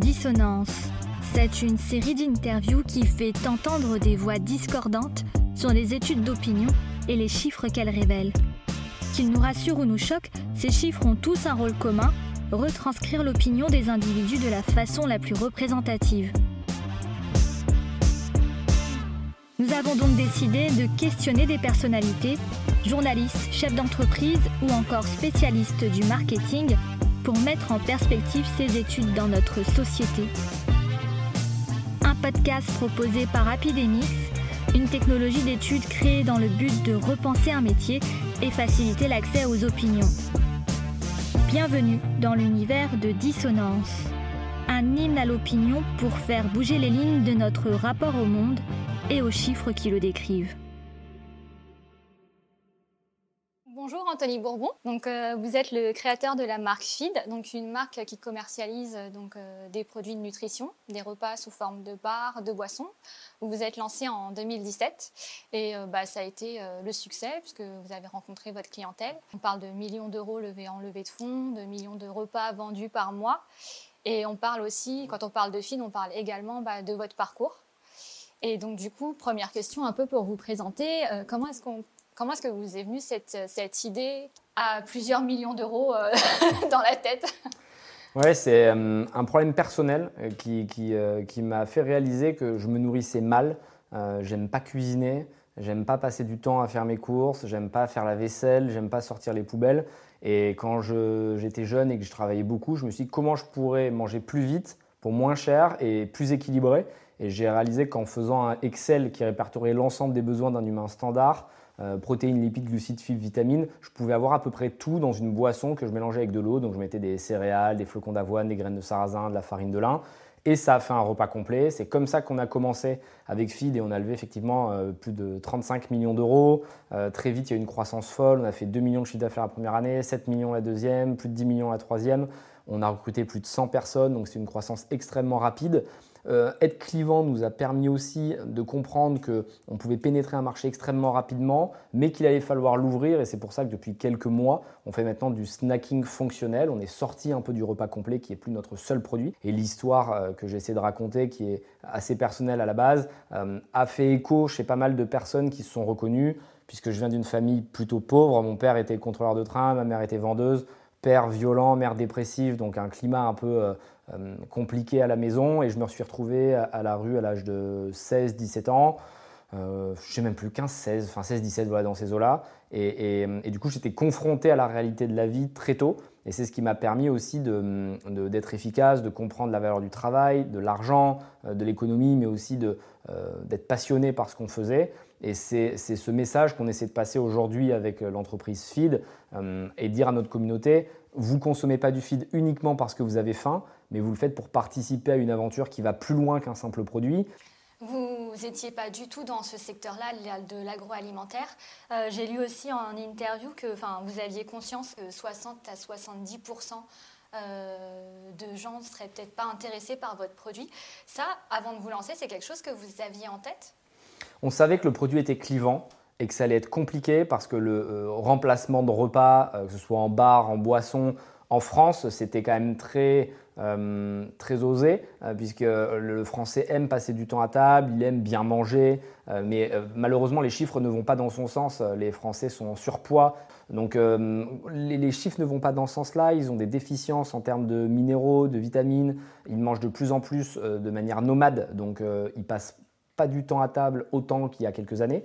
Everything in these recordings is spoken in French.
Dissonance. C'est une série d'interviews qui fait entendre des voix discordantes sur les études d'opinion et les chiffres qu'elles révèlent. Qu'ils nous rassurent ou nous choquent, ces chiffres ont tous un rôle commun, retranscrire l'opinion des individus de la façon la plus représentative. Nous avons donc décidé de questionner des personnalités, journalistes, chefs d'entreprise ou encore spécialistes du marketing pour mettre en perspective ces études dans notre société. Un podcast proposé par Apidemix, une technologie d'études créée dans le but de repenser un métier et faciliter l'accès aux opinions. Bienvenue dans l'univers de Dissonance, un hymne à l'opinion pour faire bouger les lignes de notre rapport au monde et aux chiffres qui le décrivent. Bonjour Anthony Bourbon. Donc, euh, vous êtes le créateur de la marque Feed, donc une marque qui commercialise euh, donc, euh, des produits de nutrition, des repas sous forme de bars, de boissons. Vous vous êtes lancé en 2017 et bah, ça a été le succès puisque vous avez rencontré votre clientèle. On parle de millions d'euros levés en levée de fonds, de millions de repas vendus par mois. Et on parle aussi, quand on parle de Feed, on parle également bah, de votre parcours. Et donc du coup, première question un peu pour vous présenter, comment est-ce qu'on Comment est-ce que vous est venue cette, cette idée à plusieurs millions d'euros euh, dans la tête? Ouais, c'est euh, un problème personnel euh, qui, qui, qui m'a fait réaliser que je me nourrissais mal. j'aime pas cuisiner, j'aime pas passer du temps à faire mes courses, j'aime pas faire la vaisselle, j'aime pas sortir les poubelles. Et quand j'étais jeune et que je travaillais beaucoup, je me suis dit comment je pourrais manger plus vite pour moins cher et plus équilibré. Et j'ai réalisé qu'en faisant un Excel qui répertoriait l'ensemble des besoins d'un humain standard, euh, protéines, lipides, glucides, fibres, vitamines. Je pouvais avoir à peu près tout dans une boisson que je mélangeais avec de l'eau. Donc je mettais des céréales, des flocons d'avoine, des graines de sarrasin, de la farine de lin. Et ça a fait un repas complet. C'est comme ça qu'on a commencé avec Feed et on a levé effectivement euh, plus de 35 millions d'euros. Euh, très vite, il y a eu une croissance folle. On a fait 2 millions de chiffre d'affaires la première année, 7 millions la deuxième, plus de 10 millions la troisième. On a recruté plus de 100 personnes, donc c'est une croissance extrêmement rapide. Euh, être clivant nous a permis aussi de comprendre qu'on pouvait pénétrer un marché extrêmement rapidement, mais qu'il allait falloir l'ouvrir. Et c'est pour ça que depuis quelques mois, on fait maintenant du snacking fonctionnel. On est sorti un peu du repas complet qui est plus notre seul produit. Et l'histoire euh, que j'essaie de raconter, qui est assez personnelle à la base, euh, a fait écho chez pas mal de personnes qui se sont reconnues, puisque je viens d'une famille plutôt pauvre. Mon père était contrôleur de train, ma mère était vendeuse père violent, mère dépressive, donc un climat un peu euh, compliqué à la maison et je me suis retrouvé à, la rue à l'âge de 16-17 ans. Euh, je sais même plus 15, 16, enfin 16, 17, voilà, dans ces eaux-là. Et, du coup, j'étais confronté à la réalité de la vie très tôt. Et c'est ce qui m'a permis aussi d'être efficace, de comprendre la valeur du travail, de l'argent, euh, de l'économie, mais aussi d'être passionné par ce qu'on faisait. Et c'est ce message qu'on essaie de passer aujourd'hui avec l'entreprise Feed et dire à notre communauté, vous consommez pas du feed uniquement parce que vous avez faim, mais vous le faites pour participer à une aventure qui va plus loin qu'un simple produit. Vous n'étiez pas du tout dans ce secteur-là de l'agroalimentaire. Euh, j'ai lu aussi en interview que vous aviez conscience que 60 à 70% euh, de gens ne seraient peut-être pas intéressés par votre produit. Ça, avant de vous lancer, c'est quelque chose que vous aviez en tête? On savait que le produit était clivant et que ça allait être compliqué parce que le euh, remplacement de repas, que ce soit en bar, en boisson, en France, c'était quand même très, euh, très osé, euh, puisque le Français aime passer du temps à table, il aime bien manger, euh, mais malheureusement, les chiffres ne vont pas dans son sens. Les Français sont en surpoids. Donc, les, chiffres ne vont pas dans ce sens-là. Ils ont des déficiences en termes de minéraux, de vitamines. Ils mangent de plus en plus de manière nomade. Donc, ils passent pas du temps à table autant qu'il y a quelques années.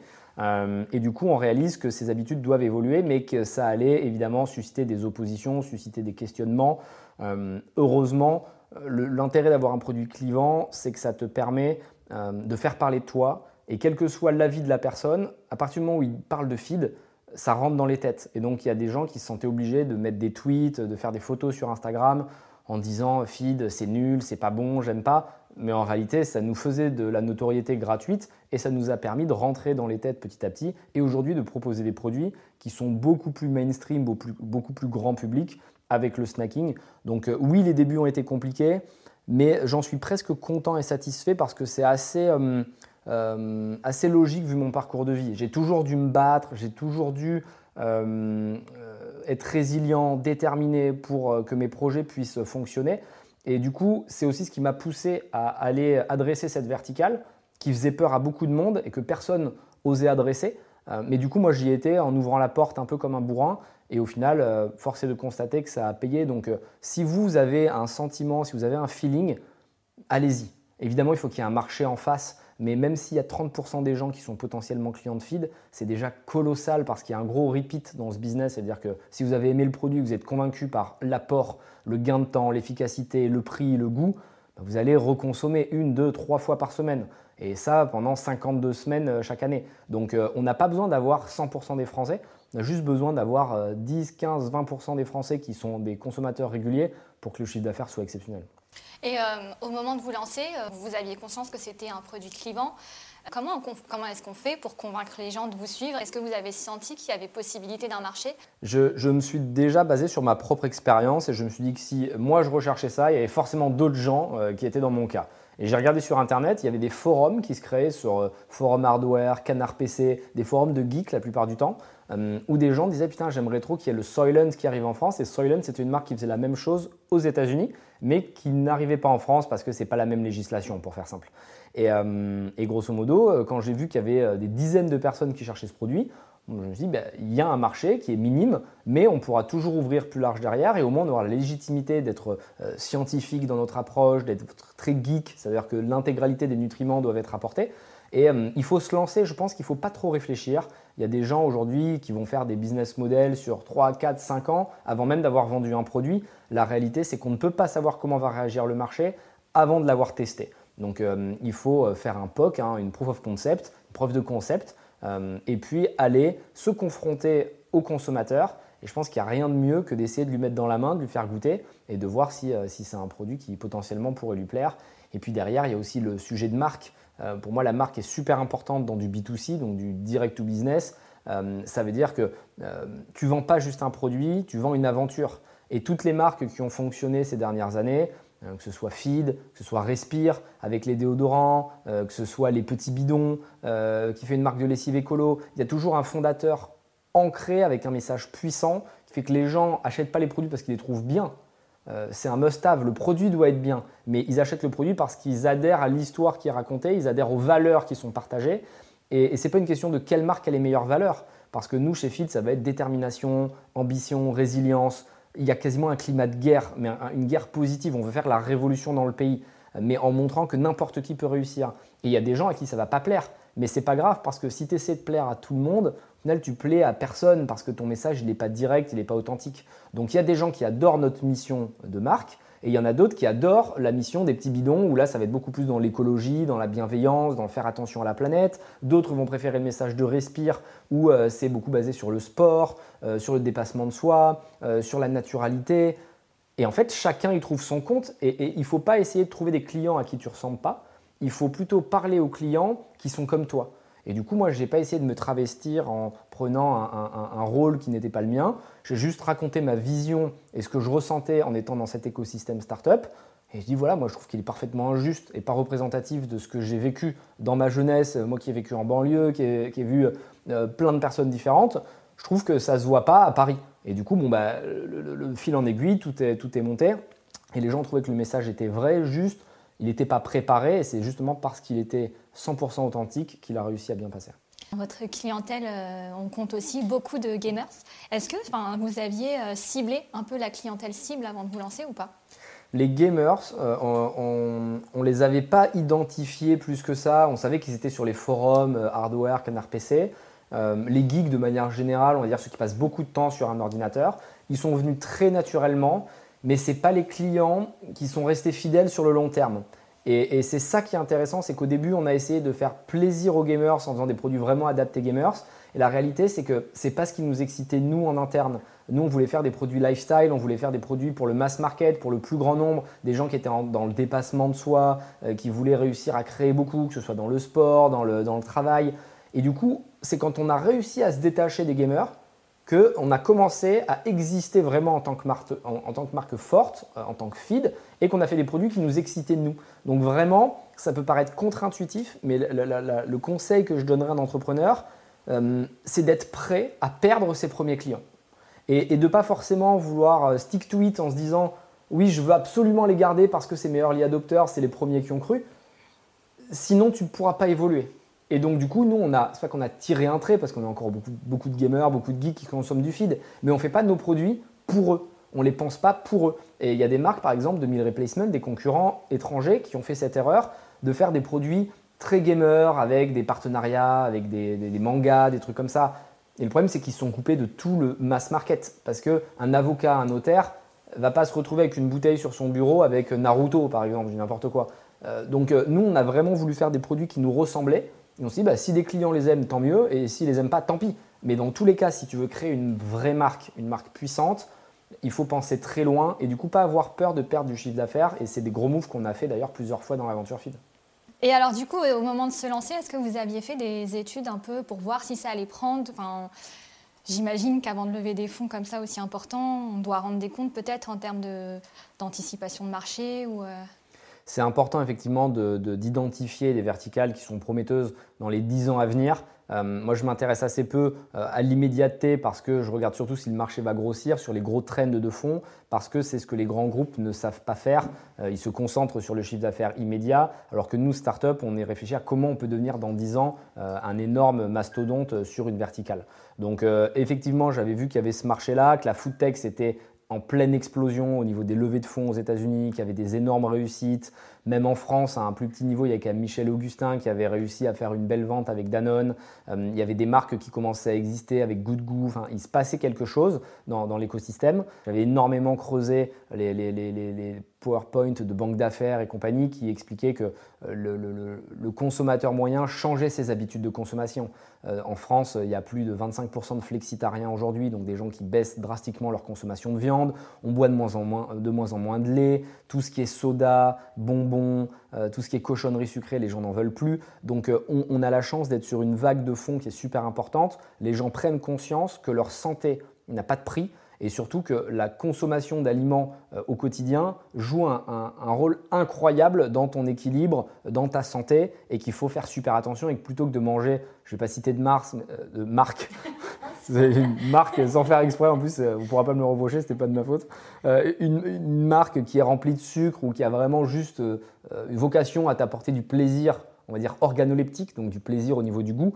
Et du coup, on réalise que ces habitudes doivent évoluer, mais que ça allait évidemment susciter des oppositions, susciter des questionnements. Euh, heureusement, l'intérêt d'avoir un produit clivant, c'est que ça te permet euh, de faire parler de toi. Et quel que soit l'avis de la personne, à partir du moment où il parle de feed, ça rentre dans les têtes. Et donc, il y a des gens qui se sentaient obligés de mettre des tweets, de faire des photos sur Instagram en disant feed, c'est nul, c'est pas bon, j'aime pas mais en réalité, ça nous faisait de la notoriété gratuite et ça nous a permis de rentrer dans les têtes petit à petit et aujourd'hui de proposer des produits qui sont beaucoup plus mainstream, beaucoup plus, grand public avec le snacking. Donc euh, oui, les débuts ont été compliqués, mais j'en suis presque content et satisfait parce que c'est assez, euh, euh, assez logique vu mon parcours de vie. J'ai toujours dû me battre, j'ai toujours dû être résilient, déterminé pour que mes projets puissent fonctionner. Et du coup, c'est aussi ce qui m'a poussé à aller adresser cette verticale qui faisait peur à beaucoup de monde et que personne osait adresser. Mais du coup, moi, j'y étais en ouvrant la porte un peu comme un bourrin. Et au final, euh, force est de constater que ça a payé. Donc, euh, si vous avez un sentiment, si vous avez un feeling, allez-y. Évidemment, il faut qu'il y ait un marché en face. Mais même s'il y a 30% des gens qui sont potentiellement clients de feed, c'est déjà colossal parce qu'il y a un gros repeat dans ce business. C'est-à-dire que si vous avez aimé le produit, vous êtes convaincu par l'apport, le gain de temps, l'efficacité, le prix, le goût, bah, vous allez reconsommer une, deux, trois fois par semaine. Et ça pendant 52 semaines euh, chaque année. Donc on n'a pas besoin d'avoir 100% des Français, on a juste besoin d'avoir 10, 15, 20% des Français qui sont des consommateurs réguliers pour que le chiffre d'affaires soit exceptionnel. Et euh, au moment de vous lancer, vous aviez conscience que c'était un produit clivant. Comment, comment est-ce qu'on fait pour convaincre les gens de vous suivre? Est-ce que vous avez senti qu'il y avait possibilité d'un marché? Je, je, me suis déjà basé sur ma propre expérience et je me suis dit que si moi je recherchais ça, il y avait forcément d'autres gens qui étaient dans mon cas. Et j'ai regardé sur Internet, il y avait des forums qui se créaient sur euh, Forum Hardware, Canard PC, des forums de geeks la plupart du temps, euh, où des gens disaient Putain, j'aimerais trop qu'il y ait le Soylent qui arrive en France. Et Soylent, c'était une marque qui faisait la même chose aux États-Unis, mais qui n'arrivait pas en France parce que ce n'est pas la même législation, pour faire simple. Et, euh, grosso modo, quand j'ai vu qu'il y avait des dizaines de personnes qui cherchaient ce produit, je me suis dit, ben, il y a un marché qui est minime, mais on pourra toujours ouvrir plus large derrière et au moins on aura la légitimité d'être euh, scientifique dans notre approche, d'être très geek, c'est-à-dire que l'intégralité des nutriments doivent être apportés. Et euh, il faut se lancer, je pense qu'il ne faut pas trop réfléchir. Il y a des gens aujourd'hui qui vont faire des business models sur 3, 4, 5 ans avant même d'avoir vendu un produit. La réalité, c'est qu'on ne peut pas savoir comment va réagir le marché avant de l'avoir testé. Donc euh, il faut faire un POC, hein, une proof of concept, une preuve de concept euh, et puis aller se confronter au consommateur. Et je pense qu'il n'y a rien de mieux que d'essayer de lui mettre dans la main, de lui faire goûter et de voir si, euh, c'est un produit qui potentiellement pourrait lui plaire. Et puis derrière, il y a aussi le sujet de marque. Euh, pour moi, la marque est super importante dans du B2C, donc du direct to business. ça veut dire que tu ne vends pas juste un produit, tu vends une aventure. Et toutes les marques qui ont fonctionné ces dernières années, euh, que ce soit Feed, que ce soit Respire avec les déodorants, euh, que ce soit les petits bidons, euh, qui fait une marque de lessive écolo. Il y a toujours un fondateur ancré avec un message puissant qui fait que les gens n'achètent pas les produits parce qu'ils les trouvent bien. C'est un must-have, le produit doit être bien, mais ils achètent le produit parce qu'ils adhèrent à l'histoire qui est racontée, ils adhèrent aux valeurs qui sont partagées. Et, ce n'est pas une question de quelle marque a les meilleures valeurs, parce que nous, chez Feed, ça va être détermination, ambition, résilience, il y a quasiment un climat de guerre, mais une guerre positive. On veut faire la révolution dans le pays, mais en montrant que n'importe qui peut réussir. Et il y a des gens à qui ça va pas plaire, mais c'est pas grave parce que si tu essaies de plaire à tout le monde, tu plais à personne parce que ton message n'est pas direct, il n'est pas authentique. Donc il y a des gens qui adorent notre mission de marque, et il y en a d'autres qui adorent la mission des petits bidons, où là, ça va être beaucoup plus dans l'écologie, dans la bienveillance, dans faire attention à la planète. D'autres vont préférer le message de Respire, où euh, c'est beaucoup basé sur le sport, euh, sur le dépassement de soi, euh, sur la naturalité. Et en fait, chacun y trouve son compte, et, il ne faut pas essayer de trouver des clients à qui tu ressembles pas. Il faut plutôt parler aux clients qui sont comme toi. Et du coup, moi, je n'ai pas essayé de me travestir en prenant un, rôle qui n'était pas le mien. J'ai juste raconté ma vision et ce que je ressentais en étant dans cet écosystème startup. Et je dis voilà, moi je trouve qu'il est parfaitement injuste et pas représentatif de ce que j'ai vécu dans ma jeunesse, moi qui ai vécu en banlieue, qui ai, vu euh, plein de personnes différentes. Je trouve que ça ne se voit pas à Paris. Et du coup, bon, bah, le, fil en aiguille, tout est, tout est monté. Et les gens trouvaient que le message était vrai, juste, il n'était pas préparé. Et c'est justement parce qu'il était 100% authentique qu'il a réussi à bien passer. Votre clientèle, euh, on compte aussi beaucoup de gamers. Est-ce que vous aviez euh, ciblé un peu la clientèle cible avant de vous lancer ou pas? Les gamers, euh, on ne les avait pas identifiés plus que ça. On savait qu'ils étaient sur les forums hardware, canard PC. les geeks, de manière générale, on va dire ceux qui passent beaucoup de temps sur un ordinateur, ils sont venus très naturellement, mais ce pas les clients qui sont restés fidèles sur le long terme. Et, c'est ça qui est intéressant, c'est qu'au début, on a essayé de faire plaisir aux gamers en faisant des produits vraiment adaptés gamers. Et la réalité, c'est que c'est pas ce qui nous excitait nous en interne. Nous, on voulait faire des produits lifestyle, on voulait faire des produits pour le mass market, pour le plus grand nombre, des gens qui étaient dans le dépassement de soi, euh, qui voulaient réussir à créer beaucoup, que ce soit dans le sport, dans le travail. Et du coup, c'est quand on a réussi à se détacher des gamers qu'on a commencé à exister vraiment en tant que marque, en, tant que marque forte, euh, en tant que feed, et qu'on a fait des produits qui nous excitaient de nous. Donc vraiment, ça peut paraître contre-intuitif, mais le, conseil que je donnerais à un entrepreneur, euh, c'est d'être prêt à perdre ses premiers clients. Et, de ne pas forcément vouloir euh, stick to it en se disant Oui, je veux absolument les garder parce que c'est mes early adopters, c'est les premiers qui ont cru. Sinon, tu ne pourras pas évoluer. Et donc, du coup, nous, on a, c'est pas qu'on a tiré un trait parce qu'on a encore beaucoup, de gamers, beaucoup de geeks qui consomment du feed, mais on fait pas nos produits pour eux. On les pense pas pour eux. Et il y a des marques, par exemple, de Meal Replacement, des concurrents étrangers qui ont fait cette erreur de faire des produits très gamers avec des partenariats, avec des, mangas, des trucs comme ça. Et le problème, c'est qu'ils sont coupés de tout le mass market. Parce qu'un avocat, un notaire, va pas se retrouver avec une bouteille sur son bureau avec Naruto, par exemple, n'importe quoi. Euh, donc, euh, nous, on a vraiment voulu faire des produits qui nous ressemblaient. Et on s'est dit, bah, si des clients les aiment, tant mieux. Et s'ils les aiment pas, tant pis. Mais dans tous les cas, si tu veux créer une vraie marque, une marque puissante, il faut penser très loin et du coup pas avoir peur de perdre du chiffre d'affaires. Et c'est des gros moves qu'on a fait d'ailleurs plusieurs fois dans l'aventure feed. Et alors du coup, au moment de se lancer, est-ce que vous aviez fait des études un peu pour voir si ça allait prendre? J'imagine qu'avant de lever des fonds comme ça aussi importants, on doit rendre des comptes peut-être en termes d'anticipation de, marché ou euh, C'est important effectivement d'identifier de, des verticales qui sont prometteuses dans les 10 ans à venir. Euh, moi, je m'intéresse assez peu euh, à l'immédiateté parce que je regarde surtout si le marché va grossir sur les gros trends de fond parce que c'est ce que les grands groupes ne savent pas faire. Euh, ils se concentrent sur le chiffre d'affaires immédiat alors que nous, start-up, on est réfléchi à comment on peut devenir dans 10 ans un énorme mastodonte sur une verticale. Donc, effectivement, j'avais vu qu'il y avait ce marché-là, que la food tech, c'était en pleine explosion au niveau des levées de fonds aux États-Unis, qui avait des énormes réussites. Même en France, à un plus petit niveau, il y a quand même Michel Augustin qui avait réussi à faire une belle vente avec Danone. Euh, il y avait des marques qui commençaient à exister avec Good Goo. Enfin, il se passait quelque chose dans, l'écosystème. J'avais énormément creusé les, les, les, les PowerPoint de banques d'affaires et compagnie qui expliquaient que euh, le, consommateur moyen changeait ses habitudes de consommation. Euh, en France, il y a plus de 25% de flexitariens aujourd'hui, donc des gens qui baissent drastiquement leur consommation de viande. On boit de moins en moins moins de lait. Tout ce qui est soda, bonbons, euh, tout ce qui est cochonnerie sucrée, les gens n'en veulent plus. Donc on, on a la chance d'être sur une vague de fond qui est super importante. Les gens prennent conscience que leur santé n'a pas de prix et surtout que la consommation d'aliments euh, au quotidien joue un, rôle incroyable dans ton équilibre, dans ta santé, et qu'il faut faire super attention et que plutôt que de manger, je ne vais pas citer de, Mars, euh, de marque, une marque sans faire exprès, en plus euh, vous ne pourrez pas me le reprocher, ce n'était pas de ma faute, une, marque qui est remplie de sucre ou qui a vraiment juste une vocation à t'apporter du plaisir, on va dire organoleptique, donc du plaisir au niveau du goût,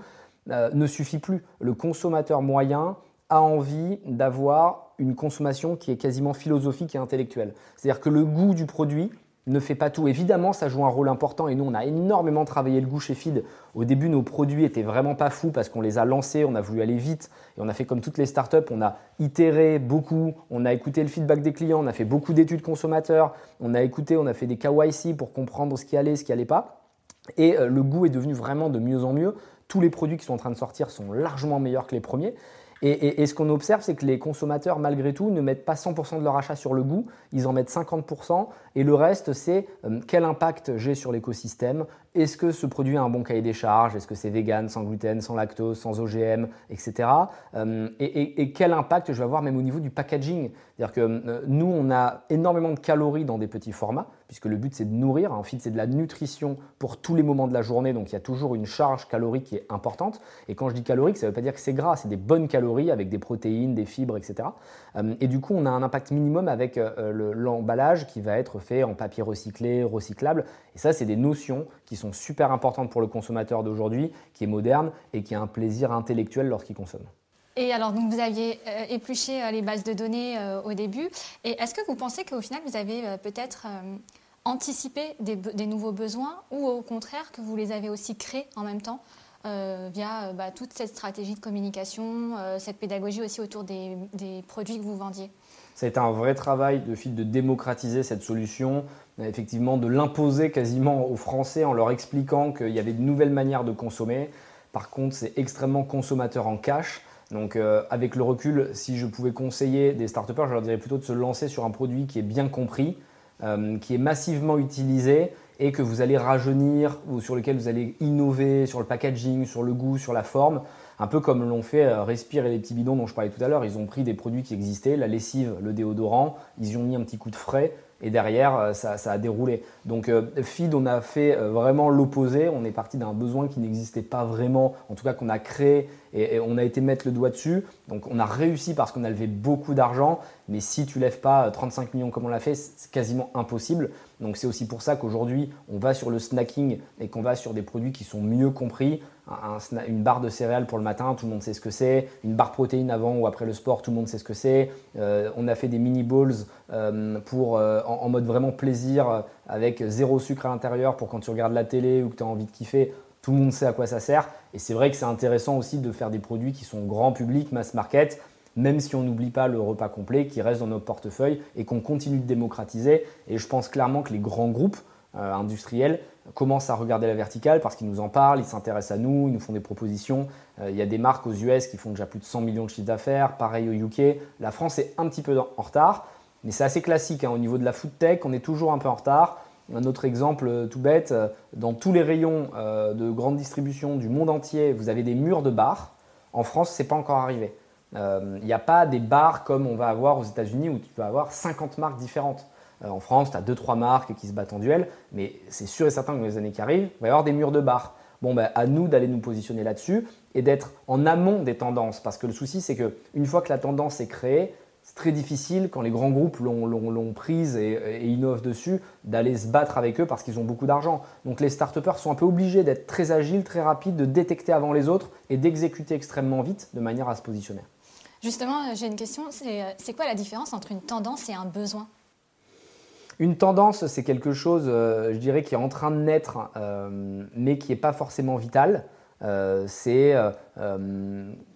ne suffit plus. Le consommateur moyen a envie d'avoir une consommation qui est quasiment philosophique et intellectuelle. C'est-à-dire que le goût du produit ne fait pas tout. Évidemment, ça joue un rôle important et nous, on a énormément travaillé le goût chez Feed. Au début, nos produits étaient vraiment pas fous parce qu'on les a lancés, on a voulu aller vite et on a fait comme toutes les startups, on a itéré beaucoup, on a écouté le feedback des clients, on a fait beaucoup d'études consommateurs, on a écouté, on a fait des KYC pour comprendre ce qui allait, ce qui allait pas. Et euh, le goût est devenu vraiment de mieux en mieux. Tous les produits qui sont en train de sortir sont largement meilleurs que les premiers. Et, ce qu'on observe, c'est que les consommateurs, malgré tout, ne mettent pas 100% de leur achat sur le goût, ils en mettent 50%, et le reste, c'est euh, quel impact j'ai sur l'écosystème, est-ce que ce produit a un bon cahier des charges, est-ce que c'est vegan, sans gluten, sans lactose, sans OGM, etc. Euh, et, quel impact je vais avoir même au niveau du packaging? C'est-à-dire que euh, nous, on a énormément de calories dans des petits formats, puisque le but c'est de nourrir, en fait c'est de la nutrition pour tous les moments de la journée, donc il y a toujours une charge calorique qui est importante. Et quand je dis calorique, ça ne veut pas dire que c'est gras, c'est des bonnes calories avec des protéines, des fibres, etc. Euh, et du coup, on a un impact minimum avec euh, l'emballage qui va être fait en papier recyclé, recyclable. Et ça, c'est des notions qui sont super importantes pour le consommateur d'aujourd'hui, qui est moderne et qui a un plaisir intellectuel lorsqu'il consomme. Et alors, donc, vous aviez euh, épluché les bases de données au début. Et est-ce que vous pensez qu'au final, vous avez peut-être anticipé des, nouveaux besoins ou au contraire que vous les avez aussi créés en même temps euh, via euh, bah, toute cette stratégie de communication, euh, cette pédagogie aussi autour des, produits que vous vendiez? Ça a été un vrai travail de, de démocratiser cette solution, effectivement de l'imposer quasiment aux Français en leur expliquant qu'il y avait de nouvelles manières de consommer. Par contre, c'est extrêmement consommateur en cash. Donc avec le recul, si je pouvais conseiller des start je leur dirais plutôt de se lancer sur un produit qui est bien compris, qui est massivement utilisé et que vous allez rajeunir ou sur lequel vous allez innover sur le packaging, sur le goût, sur la forme. Un peu comme l'ont fait euh, Respire et les petits bidons dont je parlais tout à l'heure. Ils ont pris des produits qui existaient, la lessive, le déodorant, ils y ont mis un petit coup de frais et derrière, euh, ça, a déroulé. Donc euh, Feed, on a fait euh, vraiment l'opposé. On est parti d'un besoin qui n'existait pas vraiment, en tout cas qu'on a créé et, on a été mettre le doigt dessus. Donc on a réussi parce qu'on a levé beaucoup d'argent, mais si tu lèves pas 35 millions comme on l'a fait, c'est quasiment impossible. Donc c'est aussi pour ça qu'aujourd'hui, on va sur le snacking et qu'on va sur des produits qui sont mieux compris. une barre de céréales pour le matin, tout le monde sait ce que c'est. Une barre protéine avant ou après le sport, tout le monde sait ce que c'est. on a fait des mini balls pour en, mode vraiment plaisir, euh, avec zéro sucre à l'intérieur pour quand tu regardes la télé ou que tu as envie de kiffer, tout le monde sait à quoi ça sert. Et c'est vrai que c'est intéressant aussi de faire des produits qui sont grand public, mass market, même si on n'oublie pas le repas complet qui reste dans nos portefeuilles et qu'on continue de démocratiser. Et je pense clairement que les grands groupes euh, industriels commencent à regarder la verticale parce qu'ils nous en parlent, ils s'intéressent à nous, ils nous font des propositions. Euh, il y a des marques aux US qui font déjà plus de 100 millions de chiffres d'affaires, pareil au UK. La France est un petit peu en retard. Mais c'est assez classique hein. au niveau de la food tech, on est toujours un peu en retard. Un autre exemple euh, tout bête, dans tous les rayons de grande distribution du monde entier, vous avez des murs de bars. En France, ce n'est pas encore arrivé. Il n'y a pas des bars comme on va avoir aux États-Unis où tu peux avoir 50 marques différentes. en France, tu as 2-3 marques qui se battent en duel, mais c'est sûr et certain que dans les années qui arrivent, il va y avoir des murs de bars. Bon, ben, à nous d'aller nous positionner là-dessus et d'être en amont des tendances. Parce que le souci, c'est qu'une fois que la tendance est créée, c'est très difficile quand les grands groupes l'ont prise et, innovent dessus d'aller se battre avec eux parce qu'ils ont beaucoup d'argent. Donc les start sont un peu obligés d'être très agiles, très rapides, de détecter avant les autres et d'exécuter extrêmement vite de manière à se positionner. Justement, j'ai une question, c'est quoi la différence entre une tendance et un besoin? Une tendance, c'est quelque chose, euh, je dirais, qui est en train de naître, euh, mais qui n'est pas forcément vital. Euh, c'est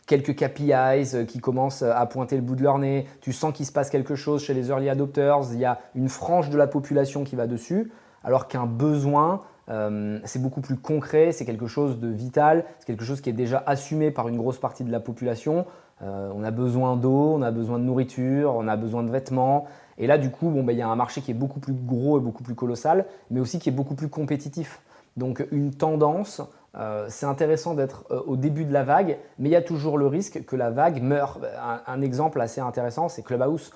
quelques KPIs euh, qui commencent à pointer le bout de leur nez, tu sens qu'il se passe quelque chose chez les early adopters, il y a une frange de la population qui va dessus, alors qu'un besoin, euh, c'est beaucoup plus concret, c'est quelque chose de vital, c'est quelque chose qui est déjà assumé par une grosse partie de la population. Euh, on a besoin d'eau, on a besoin de nourriture, on a besoin de vêtements. Et là, du coup, bon, ben, il y a un marché qui est beaucoup plus gros et beaucoup plus colossal, mais aussi qui est beaucoup plus compétitif. Donc une tendance, euh, c'est intéressant d'être euh, au début de la vague, mais il y a toujours le risque que la vague meure. Un, exemple assez intéressant, c'est Clubhouse.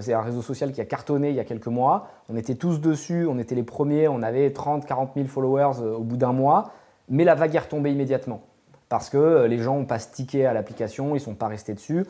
C'est un réseau social qui a cartonné il y a quelques mois. On était tous dessus, on était les premiers, on avait 30, 40 000 followers au bout d'un mois, mais la vague est retombée immédiatement. Parce que les gens n'ont pas stické à l'application, ils ne sont pas restés dessus.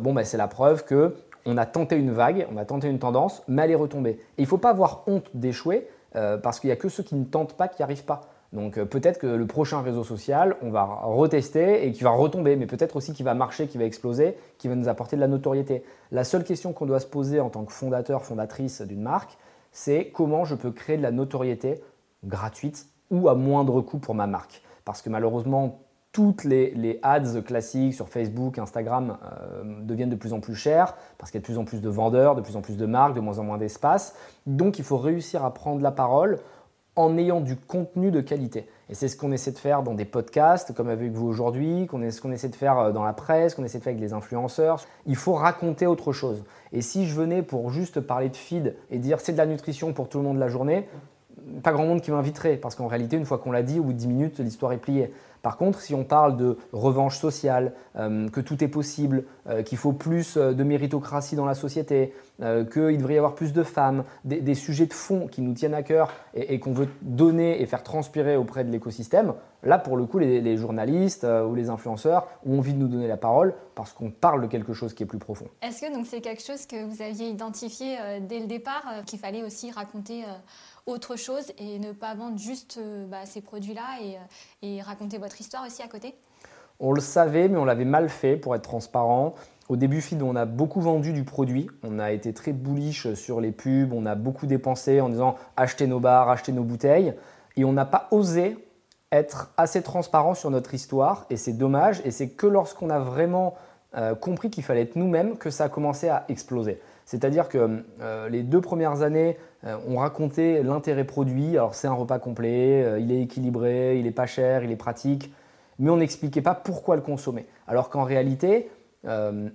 bon, ben, c'est la preuve que on a tenté une vague, on a tenté une tendance, mais elle est retombée. Et il ne faut pas avoir honte d'échouer, parce qu'il n'y a que ceux qui ne tentent pas qui n'y arrivent pas. Donc euh, peut-être que le prochain réseau social, on va retester et qui va retomber, mais peut-être aussi qu'il va marcher, qui va exploser, qui va nous apporter de la notoriété. La seule question qu'on doit se poser en tant que fondateur, fondatrice d'une marque, c'est comment je peux créer de la notoriété gratuite ou à moindre coût pour ma marque. Parce que malheureusement, toutes les, ads classiques sur Facebook, Instagram euh, deviennent de plus en plus chères parce qu'il y a de plus en plus de vendeurs, de plus en plus de marques, de moins en moins d'espace. Donc il faut réussir à prendre la parole en ayant du contenu de qualité. Et c'est ce qu'on essaie de faire dans des podcasts, comme avec vous aujourd'hui, ce qu'on essaie de faire euh, dans la presse, qu'on essaie de faire avec les influenceurs. Il faut raconter autre chose. Et si je venais pour juste parler de feed et dire c'est de la nutrition pour tout le monde la journée, pas grand monde qui m'inviterait, parce qu'en réalité, une fois qu'on l'a dit, au bout de 10 minutes, l'histoire est pliée. Par contre, si on parle de revanche sociale, euh, que tout est possible, euh, qu'il faut plus euh, de méritocratie dans la société, qu'il devrait y avoir plus de femmes, des, sujets de fond qui nous tiennent à cœur et, qu'on veut donner et faire transpirer auprès de l'écosystème, là, pour le coup, les, journalistes ou les influenceurs ont envie de nous donner la parole parce qu'on parle de quelque chose qui est plus profond. Est-ce que c'est quelque chose que vous aviez identifié dès le départ, qu'il fallait aussi raconter autre chose et ne pas vendre juste euh, bah, ces produits-là et, euh, et, raconter votre histoire aussi à côté? On le savait, mais on l'avait mal fait pour être transparent. Au début, Feed, on a beaucoup vendu du produit. On a été très bullish sur les pubs. On a beaucoup dépensé en disant achetez nos bars, achetez nos bouteilles. Et on n'a pas osé être assez transparent sur notre histoire. Et c'est dommage. Et c'est que lorsqu'on a vraiment euh, compris qu'il fallait être nous-mêmes que ça a commencé à exploser. C'est-à-dire que euh, les deux premières années, euh, on racontait l'intérêt produit. Alors c'est un repas complet, il est équilibré, il n'est pas cher, il est pratique, mais on n'expliquait pas pourquoi le consommer. Alors qu'en réalité,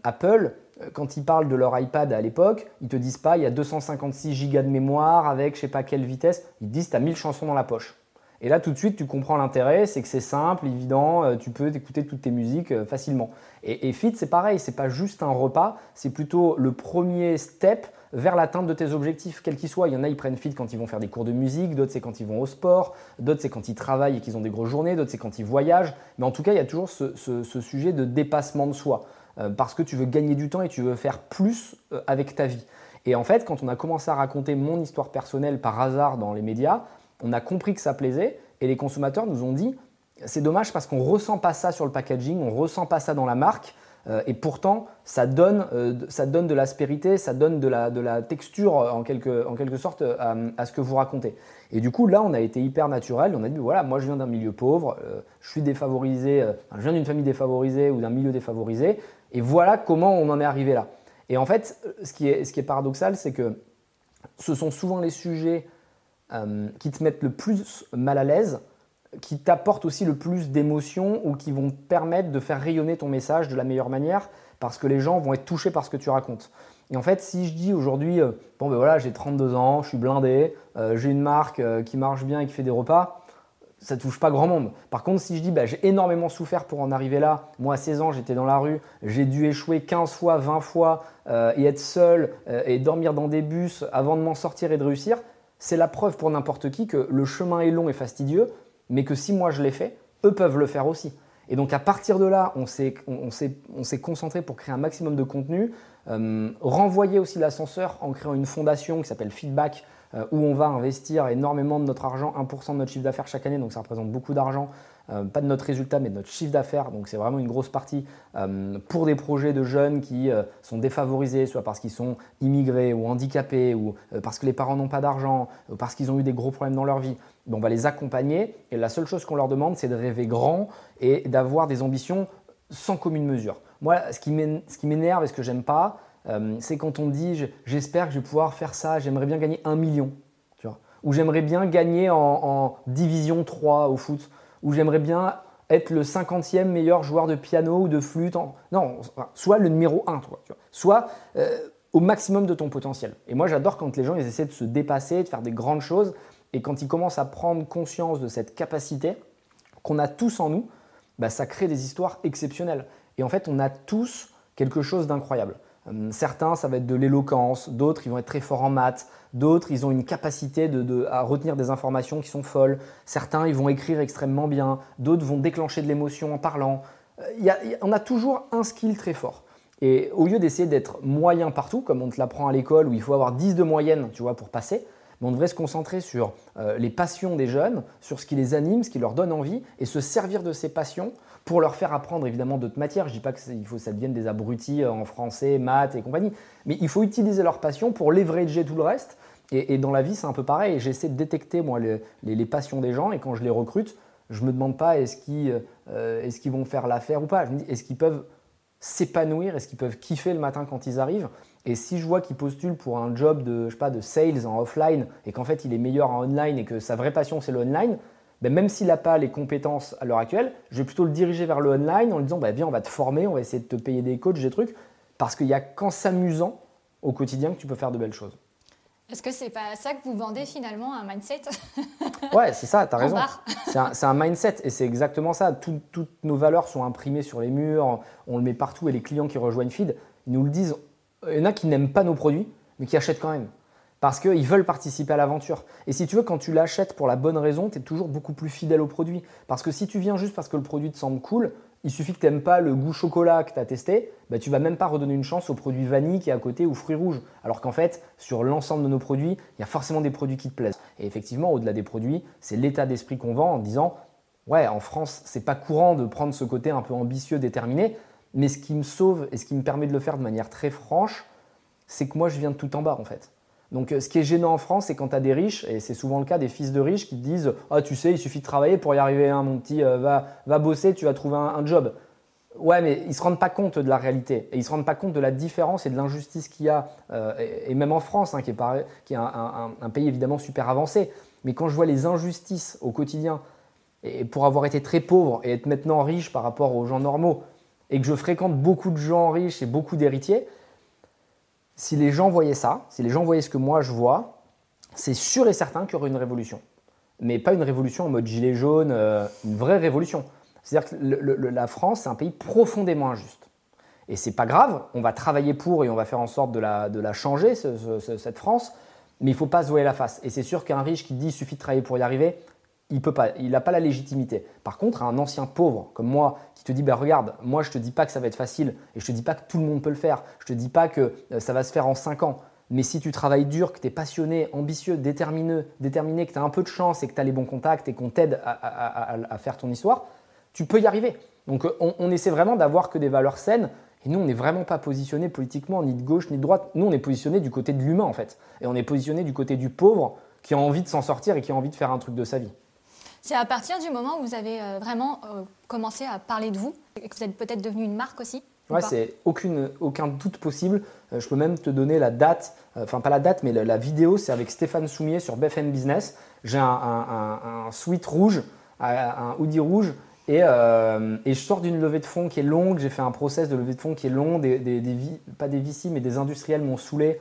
Apple, quand ils parlent de leur iPad à l'époque, ils te disent pas il y a 256 Go de mémoire avec je sais pas quelle vitesse, ils disent tu as 1000 chansons dans la poche. Et là, tout de suite, tu comprends l'intérêt, c'est que c'est simple, évident, euh, tu peux écouter toutes tes musiques euh, facilement. Et, Fit, c'est pareil, c'est pas juste un repas, c'est plutôt le premier step vers l'atteinte de tes objectifs, quels qu'ils soient. Il y en a, ils prennent fit quand ils vont faire des cours de musique, d'autres c'est quand ils vont au sport, d'autres c'est quand ils travaillent et qu'ils ont des grosses journées, d'autres c'est quand ils voyagent. Mais en tout cas, il y a toujours ce, sujet de dépassement de soi, euh, parce que tu veux gagner du temps et tu veux faire plus avec ta vie. Et en fait, quand on a commencé à raconter mon histoire personnelle par hasard dans les médias, on a compris que ça plaisait et les consommateurs nous ont dit c'est dommage parce qu'on ressent pas ça sur le packaging, on ressent pas ça dans la marque. Euh, et pourtant, ça donne, euh, ça donne de l'aspérité, ça donne de la, texture euh, en quelque, en sorte à, ce que vous racontez. Et du coup, là, on a été hyper naturel. On a dit voilà, moi, je viens d'un milieu pauvre, je suis défavorisé, je viens d'une famille défavorisée ou d'un milieu défavorisé. Et voilà comment on en est arrivé là. Et en fait, ce qui est paradoxal, c'est que ce sont souvent les sujets qui te mettent le plus mal à l'aise qui t'apportent aussi le plus d'émotions ou qui vont permettre de faire rayonner ton message de la meilleure manière parce que les gens vont être touchés par ce que tu racontes. Et en fait, si je dis aujourd'hui, euh, bon ben voilà, j'ai 32 ans, je suis blindé, euh, j'ai une marque euh, qui marche bien et qui fait des repas, ça touche pas grand monde. Par contre, si je dis, bah, j'ai énormément souffert pour en arriver là, moi à 16 ans, j'étais dans la rue, j'ai dû échouer 15 fois, 20 fois et être seul et dormir dans des bus avant de m'en sortir et de réussir, c'est la preuve pour n'importe qui que le chemin est long et fastidieux, mais que si moi je l'ai fait, eux peuvent le faire aussi. Et donc à partir de là, on s'est, concentré pour créer un maximum de contenu, euh, renvoyer aussi l'ascenseur en créant une fondation qui s'appelle Feedback, euh, où on va investir énormément de notre argent, 1% de notre chiffre d'affaires chaque année, donc ça représente beaucoup d'argent, euh, pas de notre résultat, mais de notre chiffre d'affaires, donc c'est vraiment une grosse partie pour des projets de jeunes qui sont défavorisés, soit parce qu'ils sont immigrés ou handicapés, ou parce que les parents n'ont pas d'argent, ou parce qu'ils ont eu des gros problèmes dans leur vie. On va les accompagner. Et la seule chose qu'on leur demande, c'est de rêver grand et d'avoir des ambitions sans commune mesure. Moi, ce qui m'énerve et ce que j'aime pas, euh, c'est quand on dit j'espère que je vais pouvoir faire ça, j'aimerais bien gagner un million, ou j'aimerais bien gagner en, division 3 au foot, ou j'aimerais bien être le 50e meilleur joueur de piano ou de flûte. Non, soit le numéro 1, toi, soit euh, au maximum de ton potentiel. Et moi, j'adore quand les gens ils essaient de se dépasser, de faire des grandes choses, et quand ils commencent à prendre conscience de cette capacité qu'on a tous en nous, bah, ça crée des histoires exceptionnelles. Et en fait, on a tous quelque chose d'incroyable. Hum, certains, ça va être de l'éloquence, d'autres, ils vont être très forts en maths, d'autres, ils ont une capacité à retenir des informations qui sont folles, certains, ils vont écrire extrêmement bien, d'autres vont déclencher de l'émotion en parlant. Euh, on a toujours un skill très fort. Et au lieu d'essayer d'être moyen partout, comme on te l'apprend à l'école, où il faut avoir 10 de moyenne tu vois, pour passer, on devrait se concentrer sur euh, les passions des jeunes, sur ce qui les anime, ce qui leur donne envie, et se servir de ces passions pour leur faire apprendre évidemment d'autres matières. Je ne dis pas qu'il faut que ça devienne des abrutis euh, en français, maths et compagnie, mais il faut utiliser leur passion pour leverager tout le reste. Et, dans la vie, c'est un peu pareil. J'essaie de détecter moi les, passions des gens, et quand je les recrute, je me demande pas est-ce qu'ils euh, vont faire l'affaire ou pas. Je me dis est-ce qu'ils peuvent s'épanouir, est-ce qu'ils peuvent kiffer le matin quand ils arrivent? Et si je vois qu'il postule pour un job de, je sais pas, de sales en offline et qu'en fait il est meilleur en online et que sa vraie passion c'est le online, ben même s'il n'a pas les compétences à l'heure actuelle, je vais plutôt le diriger vers le online en lui disant ben viens on va te former, on va essayer de te payer des coachs, des trucs, parce qu'il n'y a qu'en s'amusant au quotidien que tu peux faire de belles choses. Est-ce que c'est pas ça que vous vendez finalement, un mindset? Ouais, c'est ça, tu as raison. C'est un, mindset et c'est exactement ça. toutes nos valeurs sont imprimées sur les murs, on le met partout et les clients qui rejoignent Feed, ils nous le disent il y en a qui n'aiment pas nos produits, mais qui achètent quand même. Parce qu'ils veulent participer à l'aventure. Et si tu veux, quand tu l'achètes pour la bonne raison, tu es toujours beaucoup plus fidèle au produit. Parce que si tu viens juste parce que le produit te semble cool, il suffit que tu n'aimes pas le goût chocolat que tu as testé, bah, tu vas même pas redonner une chance au produit vanille qui est à côté ou fruits rouges. Alors qu'en fait, sur l'ensemble de nos produits, il y a forcément des produits qui te plaisent. Et effectivement, au-delà des produits, c'est l'état d'esprit qu'on vend en disant Ouais, en France, c'est pas courant de prendre ce côté un peu ambitieux, déterminé. Mais ce qui me sauve et ce qui me permet de le faire de manière très franche, c'est que moi, je viens de tout en bas, en fait. Donc, euh, ce qui est gênant en France, c'est quand tu as des riches, et c'est souvent le cas des fils de riches qui te disent Ah, tu sais, il suffit de travailler pour y arriver, hein, mon petit, euh, va, va bosser, tu vas trouver un, job. Ouais, mais ils ne se rendent pas compte de la réalité. Et ils ne se rendent pas compte de la différence et de l'injustice qu'il y a, euh, et, même en France, hein, qui est, un, un, pays évidemment super avancé. Mais quand je vois les injustices au quotidien, et pour avoir été très pauvre et être maintenant riche par rapport aux gens normaux, et que je fréquente beaucoup de gens riches et beaucoup d'héritiers, si les gens voyaient ça, si les gens voyaient ce que moi je vois, c'est sûr et certain qu'il y aurait une révolution. Mais pas une révolution en mode gilet jaune, euh, une vraie révolution. C'est-à-dire que la France, c'est un pays profondément injuste. Et c'est pas grave, on va travailler pour et on va faire en sorte de la, de la changer, cette France, mais il faut pas se voiler la face. Et c'est sûr qu'un riche qui dit il suffit de travailler pour y arriver, il peut pas, il n'a pas la légitimité. Par contre, un ancien pauvre comme moi qui te dit bah regarde, moi je te dis pas que ça va être facile et je te dis pas que tout le monde peut le faire. Je te dis pas que euh, ça va se faire en 5 ans. Mais si tu travailles dur, que tu es passionné, ambitieux, déterminé, déterminé que tu as un peu de chance et que tu as les bons contacts et qu'on t'aide à, faire ton histoire, tu peux y arriver. Donc on, on essaie vraiment d'avoir que des valeurs saines. Et nous, on n'est vraiment pas positionné politiquement ni de gauche ni de droite. Nous, on est positionné du côté de l'humain en fait. Et on est positionné du côté du pauvre qui a envie de s'en sortir et qui a envie de faire un truc de sa vie. C'est à partir du moment où vous avez euh, vraiment euh, commencé à parler de vous et que vous êtes peut-être devenu une marque aussi Ouais, c'est aucun doute possible. Euh, je peux même te donner la date, enfin pas la date, mais la, vidéo, c'est avec Stéphane Soumier sur BFM Business. J'ai un, un, un, sweat rouge, un hoodie rouge, et, et je sors d'une levée de fonds qui est longue. J'ai fait un process de levée de fonds qui est long. Des, des, pas des VC, mais des industriels m'ont saoulé.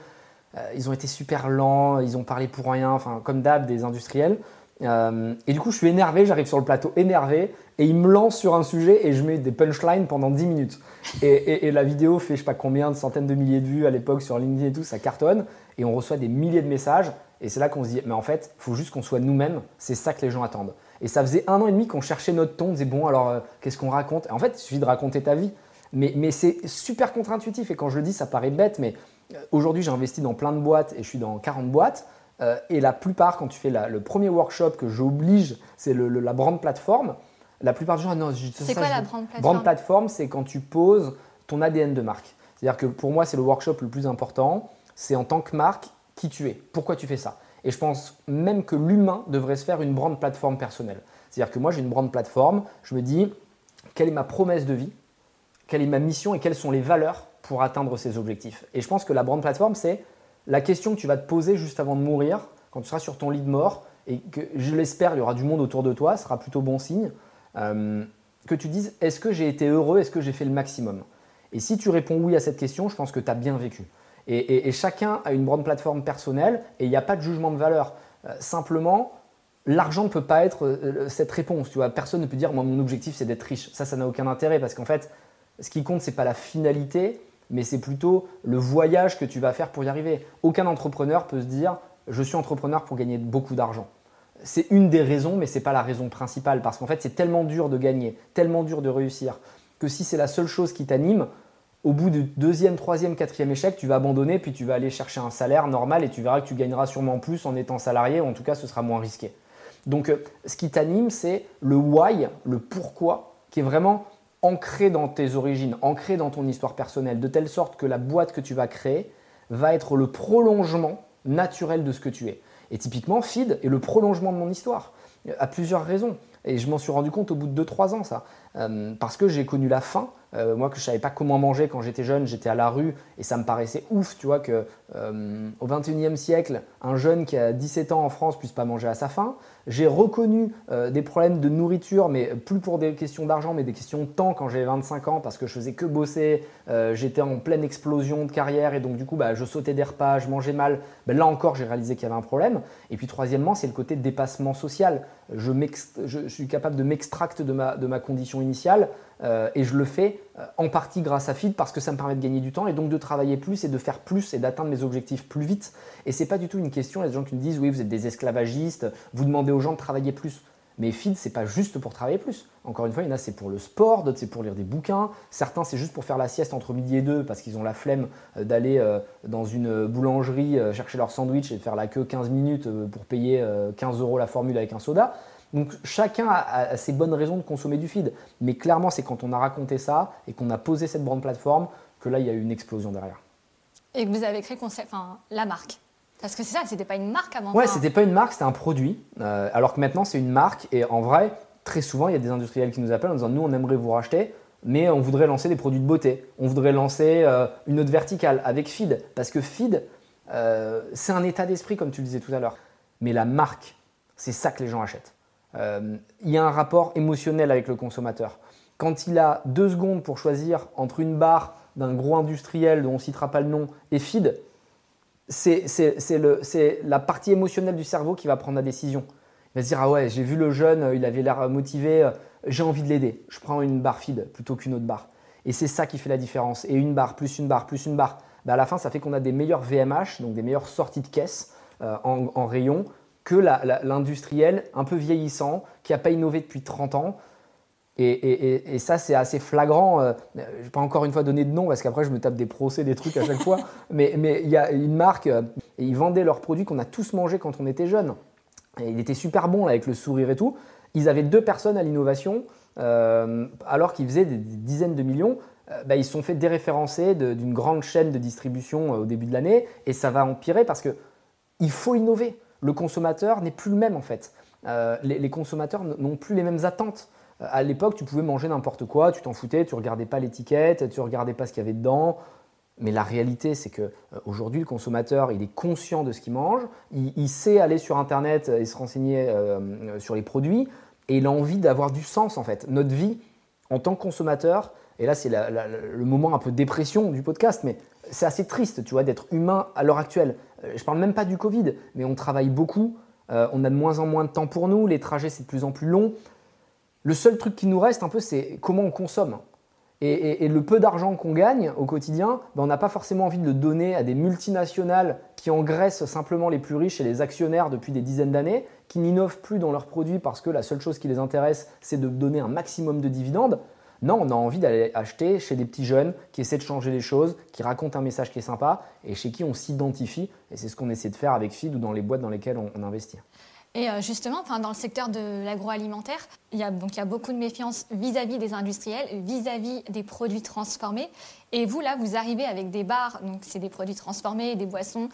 ils ont été super lents, ils ont parlé pour rien, enfin comme d'hab, des industriels. Euh, et du coup, je suis énervé, j'arrive sur le plateau énervé, et il me lance sur un sujet et je mets des punchlines pendant 10 minutes. Et, la vidéo fait je sais pas combien de centaines de milliers de vues à l'époque sur LinkedIn et tout, ça cartonne, et on reçoit des milliers de messages, et c'est là qu'on se dit, mais en fait, faut juste qu'on soit nous-mêmes, c'est ça que les gens attendent. Et ça faisait un an et demi qu'on cherchait notre ton, on disait, bon, alors, euh, qu'est-ce qu'on raconte? En fait, il suffit de raconter ta vie. Mais, mais c'est super contre-intuitif, et quand je le dis, ça paraît bête, mais euh, aujourd'hui, j'ai investi dans plein de boîtes, et je suis dans 40 boîtes, euh, et la plupart, quand tu fais le premier workshop que j'oblige, c'est la brand plateforme. La plupart des gens, non, c'est quoi la brand plateforme Brand plateforme, c'est quand tu poses ton ADN de marque. C'est-à-dire que pour moi, c'est le workshop le plus important. C'est en tant que marque qui tu es, pourquoi tu fais ça. Et je pense même que l'humain devrait se faire une brand plateforme personnelle. C'est-à-dire que moi, j'ai une brand plateforme. Je me dis, quelle est ma promesse de vie Quelle est ma mission et quelles sont les valeurs pour atteindre ces objectifs Et je pense que la brand plateforme, c'est la question que tu vas te poser juste avant de mourir, quand tu seras sur ton lit de mort, et que je l'espère, il y aura du monde autour de toi, ce sera plutôt bon signe, euh, que tu dises est-ce que j'ai été heureux, est-ce que j'ai fait le maximum? Et si tu réponds oui à cette question, je pense que tu as bien vécu. Et, chacun a une grande plateforme personnelle et il n'y a pas de jugement de valeur. Euh, simplement, l'argent ne peut pas être euh, cette réponse. Tu vois, personne ne peut dire moi mon objectif c'est d'être riche. Ça, ça n'a aucun intérêt parce qu'en fait, ce qui compte c'est pas la finalité, mais c'est plutôt le voyage que tu vas faire pour y arriver. Aucun entrepreneur peut se dire je suis entrepreneur pour gagner beaucoup d'argent. C'est une des raisons, mais ce n'est pas la raison principale, parce qu'en fait c'est tellement dur de gagner, tellement dur de réussir, que si c'est la seule chose qui t'anime, au bout du deuxième, troisième, quatrième échec, tu vas abandonner, puis tu vas aller chercher un salaire normal et tu verras que tu gagneras sûrement plus en étant salarié, ou en tout cas ce sera moins risqué. Donc euh, ce qui t'anime, c'est le why, le pourquoi, qui est vraiment ancré dans tes origines, ancré dans ton histoire personnelle, de telle sorte que la boîte que tu vas créer va être le prolongement naturel de ce que tu es. Et typiquement, Feed est le prolongement de mon histoire, à plusieurs raisons. Et je m'en suis rendu compte au bout de 2-3 ans, ça. Euh, parce que j'ai connu la faim, euh, moi, que je savais pas comment manger quand j'étais jeune, j'étais à la rue et ça me paraissait ouf, tu vois, que euh, au 21e siècle, un jeune qui a 17 ans en France puisse pas manger à sa faim. J'ai reconnu euh, des problèmes de nourriture, mais plus pour des questions d'argent, mais des questions de temps quand j'avais 25 ans, parce que je faisais que bosser, j'étais en pleine explosion de carrière et donc du coup, bah, je sautais des repas, je mangeais mal. Ben, là encore, j'ai réalisé qu'il y avait un problème. Et puis troisièmement, c'est le côté dépassement social. Je, suis capable de ma, de ma condition initiale. Euh, et je le fais euh, en partie grâce à Feed parce que ça me permet de gagner du temps et donc de travailler plus et de faire plus et d'atteindre mes objectifs plus vite. Et c'est pas du tout une question. Il y a des gens qui me disent oui, vous êtes des esclavagistes, vous demandez aux gens de travailler plus. Mais Feed, c'est pas juste pour travailler plus. Encore une fois, il y en a, c'est pour le sport, d'autres, c'est pour lire des bouquins. Certains, c'est juste pour faire la sieste entre midi et deux parce qu'ils ont la flemme euh, d'aller dans une boulangerie chercher leur sandwich et de faire la queue 15 minutes pour payer 15 euros la formule avec un soda. Donc chacun a, ses bonnes raisons de consommer du feed. Mais clairement, c'est quand on a raconté ça et qu'on a posé cette brand plateforme que là, il y a eu une explosion derrière. Et que vous avez créé enfin, la marque. Parce que c'est ça, c'était pas une marque avant. Ouais, c'était pas une marque, c'était un produit. Euh, alors que maintenant, c'est une marque. Et en vrai, très souvent, il y a des industriels qui nous appellent en disant Nous, on aimerait vous racheter, mais on voudrait lancer des produits de beauté. On voudrait lancer euh, une autre verticale avec Feed. Parce que Feed, euh, c'est un état d'esprit, comme tu le disais tout à l'heure. Mais la marque, c'est ça que les gens achètent. Euh, il y a un rapport émotionnel avec le consommateur. Quand il a deux secondes pour choisir entre une barre d'un gros industriel dont on ne citera pas le nom et feed, c'est la partie émotionnelle du cerveau qui va prendre la décision. Il va se dire Ah ouais, j'ai vu le jeune, il avait l'air motivé, j'ai envie de l'aider. Je prends une barre feed plutôt qu'une autre barre. Et c'est ça qui fait la différence. Et une barre, plus une barre, plus une barre, bah, à la fin, ça fait qu'on a des meilleurs VMH, donc des meilleures sorties de caisse euh, en, rayon, que l'industriel un peu vieillissant, qui n'a pas innové depuis 30 ans. Et, ça, c'est assez flagrant. Euh, je ne vais pas encore une fois donner de nom parce qu'après, je me tape des procès, des trucs à chaque fois. Mais il y a une marque, et ils vendaient leurs produits qu'on a tous mangés quand on était jeunes. Et il était super bon avec le sourire et tout. Ils avaient deux personnes à l'innovation, euh, alors qu'ils faisaient des, dizaines de millions. Euh, bah, ils se sont fait déréférencer d'une grande chaîne de distribution euh, au début de l'année, et ça va empirer parce que il faut innover. Le consommateur n'est plus le même en fait. Les, les, consommateurs n'ont plus les mêmes attentes. À l'époque, tu pouvais manger n'importe quoi, tu t'en foutais, tu regardais pas l'étiquette, tu regardais pas ce qu'il y avait dedans. Mais la réalité, c'est qu'aujourd'hui, le consommateur, il est conscient de ce qu'il mange, il, sait aller sur Internet et se renseigner euh, sur les produits, et il a envie d'avoir du sens en fait. Notre vie, en tant que consommateur, et là c'est le moment un peu dépression du podcast, mais c'est assez triste, tu vois, d'être humain à l'heure actuelle. Euh, je parle même pas du Covid, mais on travaille beaucoup, euh, on a de moins en moins de temps pour nous, les trajets c'est de plus en plus long. Le seul truc qui nous reste un peu, c'est comment on consomme. Et, le peu d'argent qu'on gagne au quotidien, ben, on n'a pas forcément envie de le donner à des multinationales qui engraissent simplement les plus riches et les actionnaires depuis des dizaines d'années, qui n'innovent plus dans leurs produits parce que la seule chose qui les intéresse, c'est de donner un maximum de dividendes. Non, on a envie d'aller acheter chez des petits jeunes qui essaient de changer les choses, qui racontent un message qui est sympa et chez qui on s'identifie. Et c'est ce qu'on essaie de faire avec FID ou dans les boîtes dans lesquelles on investit. Et euh, justement, dans le secteur de l'agroalimentaire, il y, a, donc, il y a beaucoup de méfiance vis-à-vis des industriels, vis-à-vis des produits transformés. Et vous, là, vous arrivez avec des bars, donc c'est des produits transformés, des boissons.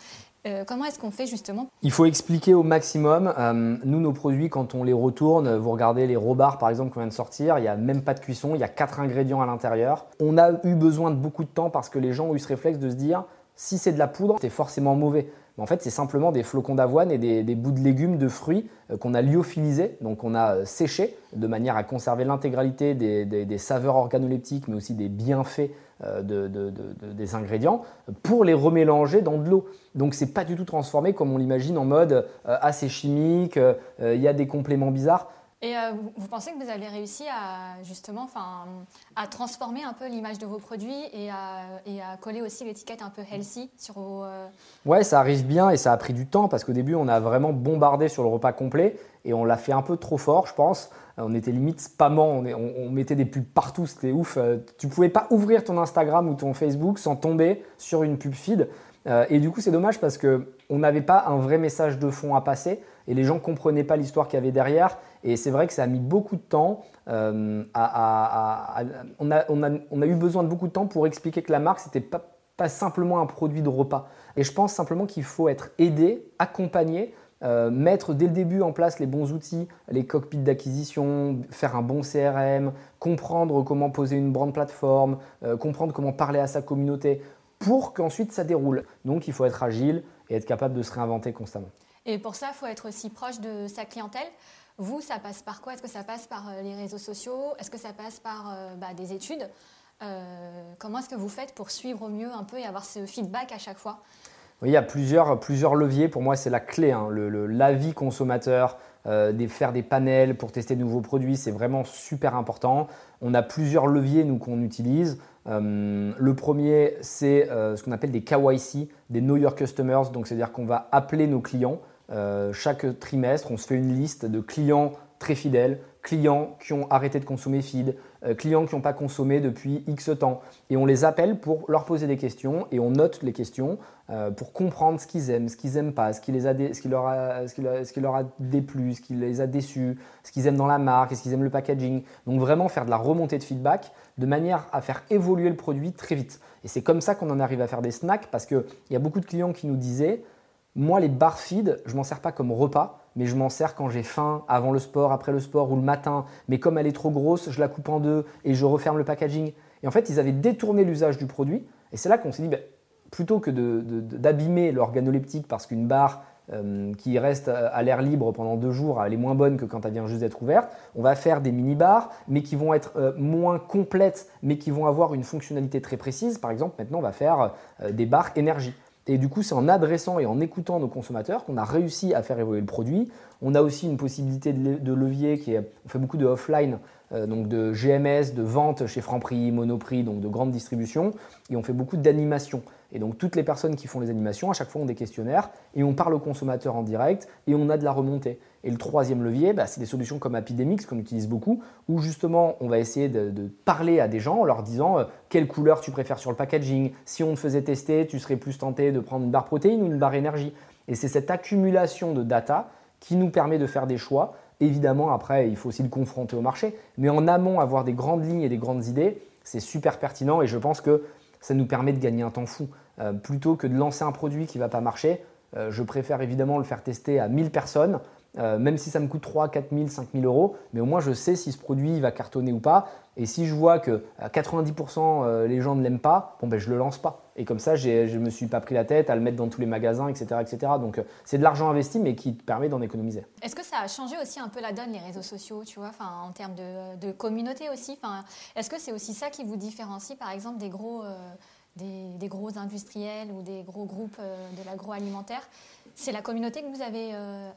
Euh, comment est-ce qu'on fait justement? Il faut expliquer au maximum. Euh, nous, nos produits, quand on les retourne, vous regardez les robards par exemple qu'on vient de sortir, il n'y a même pas de cuisson, il y a quatre ingrédients à l'intérieur. On a eu besoin de beaucoup de temps parce que les gens ont eu ce réflexe de se dire si c'est de la poudre, c'est forcément mauvais en fait, c'est simplement des flocons d'avoine et des, bouts de légumes, de fruits euh, qu'on a lyophilisés, donc on a séché de manière à conserver l'intégralité des, saveurs organoleptiques, mais aussi des bienfaits euh, des ingrédients, pour les remélanger dans de l'eau. Donc c'est pas du tout transformé comme on l'imagine en mode assez chimique, il y a des compléments bizarres. Et euh, vous pensez que vous avez réussi à justement, à transformer un peu l'image de vos produits et à, coller aussi l'étiquette un peu healthy sur vos. Euh, ouais, ça arrive bien et ça a pris du temps parce qu'au début on a vraiment bombardé sur le repas complet et on l'a fait un peu trop fort, je pense. On était limite spammant, on, on mettait des pubs partout, c'était ouf. Euh, tu pouvais pas ouvrir ton Instagram ou ton Facebook sans tomber sur une pub feed. Et du coup, c'est dommage parce que on n'avait pas un vrai message de fond à passer et les gens comprenaient pas l'histoire qu'il y avait derrière. Et c'est vrai que ça a mis beaucoup de temps. Euh, à, on, a, eu besoin de beaucoup de temps pour expliquer que la marque, c'était pas, pas simplement un produit de repas. Et je pense simplement qu'il faut être aidé, accompagné, euh, mettre dès le début en place les bons outils, les cockpits d'acquisition, faire un bon CRM, comprendre comment poser une brand plateforme, euh, comprendre comment parler à sa communauté, pour qu'ensuite ça déroule. Donc il faut être agile et être capable de se réinventer constamment. Et pour ça, il faut être aussi proche de sa clientèle. Vous, ça passe par quoi? Est-ce que ça passe par euh, les réseaux sociaux? Est-ce que ça passe par euh, bah, des études? Euh, Comment est-ce que vous faites pour suivre au mieux un peu et avoir ce feedback à chaque fois? Il y a plusieurs, plusieurs leviers. Pour moi, c'est la clé. Hein. L'avis consommateur, faire des panels pour tester de nouveaux produits, c'est vraiment super important. On a plusieurs leviers, nous, qu'on utilise. le premier, c'est ce qu'on appelle des KYC, des Know Your Customers. Donc, c'est-à-dire qu'on va appeler nos clients euh, chaque trimestre, on se fait une liste de clients très fidèles, clients qui ont arrêté de consommer feed, euh, clients qui n'ont pas consommé depuis X temps. Et on les appelle pour leur poser des questions et on note les questions euh, pour comprendre ce qu'ils aiment, ce qu'ils n'aiment pas, ce qui, les ce, qui leur a, ce, déplu, ce qui les a déçus, ce qu'ils aiment dans la marque, est-ce qu'ils aiment le packaging. Donc vraiment faire de la remontée de feedback de manière à faire évoluer le produit très vite. Et c'est comme ça qu'on en arrive à faire des snacks parce qu'il y a beaucoup de clients qui nous disaient moi, les bar feed, je m'en sers pas comme repas, mais je m'en sers quand j'ai faim, avant le sport, après le sport ou le matin. Mais comme elle est trop grosse, je la coupe en deux et je referme le packaging. Et en fait, ils avaient détourné l'usage du produit. Et c'est là qu'on s'est dit, ben, plutôt que d'abîmer l'organoleptique parce qu'une barre euh, qui reste à l'air libre pendant deux jours, elle est moins bonne que quand elle vient juste d'être ouverte. On va faire des mini-bars, mais qui vont être euh, moins complètes, mais qui vont avoir une fonctionnalité très précise. Par exemple, maintenant, on va faire euh, des barres énergie. Et du coup, c'est en adressant et en écoutant nos consommateurs qu'on a réussi à faire évoluer le produit. On a aussi une possibilité de levier qui est, on fait beaucoup de offline, euh, donc de GMS, de vente chez Franprix, Monoprix, donc de grande distribution, et on fait beaucoup d'animation. Et donc toutes les personnes qui font les animations, à chaque fois ont des questionnaires et on parle aux consommateurs en direct et on a de la remontée. Et le troisième levier, bah, c'est des solutions comme Epidemics qu'on utilise beaucoup, où justement on va essayer de, parler à des gens en leur disant euh, quelle couleur tu préfères sur le packaging? Si on te faisait tester, tu serais plus tenté de prendre une barre protéine ou une barre énergie. Et c'est cette accumulation de data qui nous permet de faire des choix. Évidemment, après, il faut aussi le confronter au marché. Mais en amont, avoir des grandes lignes et des grandes idées, c'est super pertinent et je pense que ça nous permet de gagner un temps fou. Euh, plutôt que de lancer un produit qui ne va pas marcher, euh, je préfère évidemment le faire tester à 1000 personnes, euh, même si ça me coûte 3, 4 000, 5 000 euros, mais au moins je sais si ce produit va cartonner ou pas. Et si je vois que 90% les gens ne l'aiment pas, ben je le lance pas. Et comme ça, je ne me suis pas pris la tête à le mettre dans tous les magasins, etc. etc. Donc c'est de l'argent investi, mais qui te permet d'en économiser. Est-ce que ça a changé aussi un peu la donne, les réseaux sociaux, tu vois, en termes de, communauté aussi Est-ce que c'est aussi ça qui vous différencie, par exemple, des gros des, gros industriels ou des gros groupes euh, de l'agroalimentaire? C'est la communauté que vous avez euh,